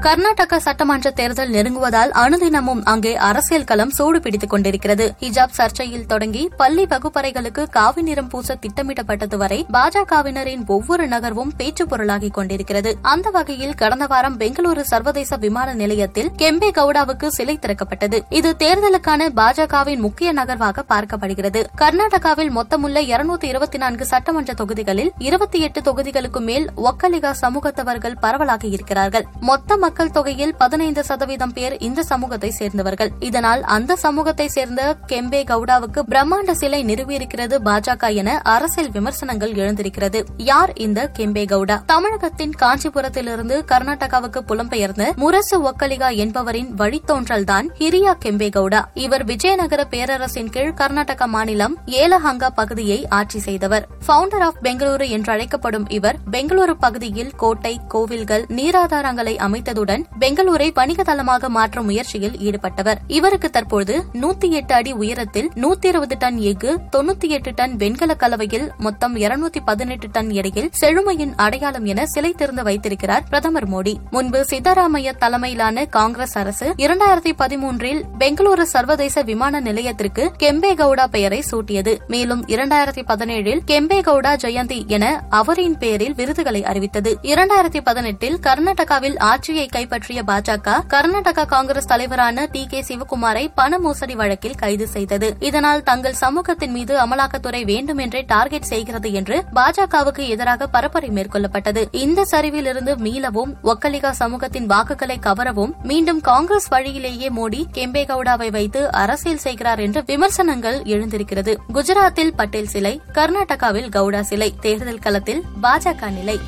கர்நாடக சட்டமன்ற தேர்தல் நெருங்குவதால் அனுதினமும் அங்கே அரசியல் களம் சூடு பிடித்துக் கொண்டிருக்கிறது. ஹிஜாப் சர்ச்சையில் தொடங்கி பள்ளி வகுப்பறைகளுக்கு காவி நிறம் பூச திட்டமிடப்பட்டது வரை பாஜகவினரின் ஒவ்வொரு நகர்வும் பேச்சு பொருளாகிக் கொண்டிருக்கிறது. அந்த வகையில் கடந்த வாரம் பெங்களூரு சர்வதேச விமான நிலையத்தில் கெம்பே கவுடாவுக்கு சிலை திறக்கப்பட்டது. இது தேர்தலுக்கான பாஜகவின் முக்கிய நகர்வாக பார்க்கப்படுகிறது. கர்நாடகாவில் மொத்தமுள்ள இருநூத்தி இருபத்தி நான்கு சட்டமன்ற தொகுதிகளில் இருபத்தி எட்டு தொகுதிகளுக்கு மேல் ஒக்கலிகா சமூகத்தவர்கள் பரவலாக இருக்கிறார்கள். மொத்த மக்கள் தொகையில் பதினைந்து சதவீதம் பேர் இந்த சமூகத்தை சேர்ந்தவர்கள். இதனால் அந்த சமூகத்தை சேர்ந்த கெம்பே கவுடாவுக்கு பிரம்மாண்ட சிலை நிறுவியிருக்கிறது பாஜக என அரசியல் விமர்சனங்கள் எழுந்திருக்கிறது. யார் இந்த கெம்பே கவுடா? தமிழகத்தின் காஞ்சிபுரத்திலிருந்து கர்நாடகாவுக்கு புலம்பெயர்ந்த முரசு ஒக்கலிகா என்பவரின் வழித்தோன்றல்தான் ஹிரியா கெம்பே கவுடா. இவர் விஜயநகர பேரரசின் கீழ் கர்நாடக மாநிலம் ஏலஹங்கா பகுதியை ஆட்சி செய்தவர். பவுண்டர் ஆஃப் பெங்களூரு என்று அழைக்கப்படும் இவர் பெங்களூரு பகுதியில் கோட்டை கோவில்கள் நீராதாரங்களை அமைத்தது அமைத்ததுடன் பெங்களூரை வணிக தளமாக மாற்றும் முயற்சியில் ஈடுபட்டவர். இவருக்கு தற்போது நூத்தி எட்டு அடி உயரத்தில் நூத்தி இருபது டன் எஃகு தொண்ணூத்தி எட்டு டன் வெண்கல கலவையில் மொத்தம் இருநூத்தி பதினெட்டு டன் எடையில் செழுமையின் அடையாளம் என சிலை திறந்து வைத்திருக்கிறார் பிரதமர் மோடி. முன்பு சித்தராமையா தலைமையிலான காங்கிரஸ் அரசு இரண்டாயிரத்தி பதிமூன்றில் பெங்களூரு சர்வதேச விமான நிலையத்திற்கு கெம்பே கவுடா பெயரை சூட்டியது. மேலும் இரண்டாயிரத்தி பதினேழில் கெம்பே கவுடா ஜெயந்தி என அவரின் பெயரில் விருதுகளை அறிவித்தது. இரண்டாயிரத்தி பதினெட்டில் கர்நாடகாவில் ஆட்சியை கைப்பற்றிய பாஜக கர்நாடகா காங்கிரஸ் தலைவரான டி கே சிவகுமாரை பண மோசடி வழக்கில் கைது செய்தது. இதனால் தங்கள் சமூகத்தின் மீது அமலாக்கத்துறை வேண்டுமென்றே டார்கெட் செய்கிறது என்று பாஜகவுக்கு எதிராக பரப்புரை மேற்கொள்ளப்பட்டது. இந்த சரிவிலிருந்து மீளவும் ஒக்கலிகா சமூகத்தின் வாக்குகளை கவரவும் மீண்டும் காங்கிரஸ் வழியிலேயே மோடி கெம்பேகவுடாவை வைத்து அரசியல் செய்கிறார் என்று விமர்சனங்கள் எழுந்திருக்கிறது. குஜராத்தில் பட்டேல் சிலை கர்நாடகாவில் கவுடா சிலை. தேர்தல் களத்தில் பாஜக நிலை.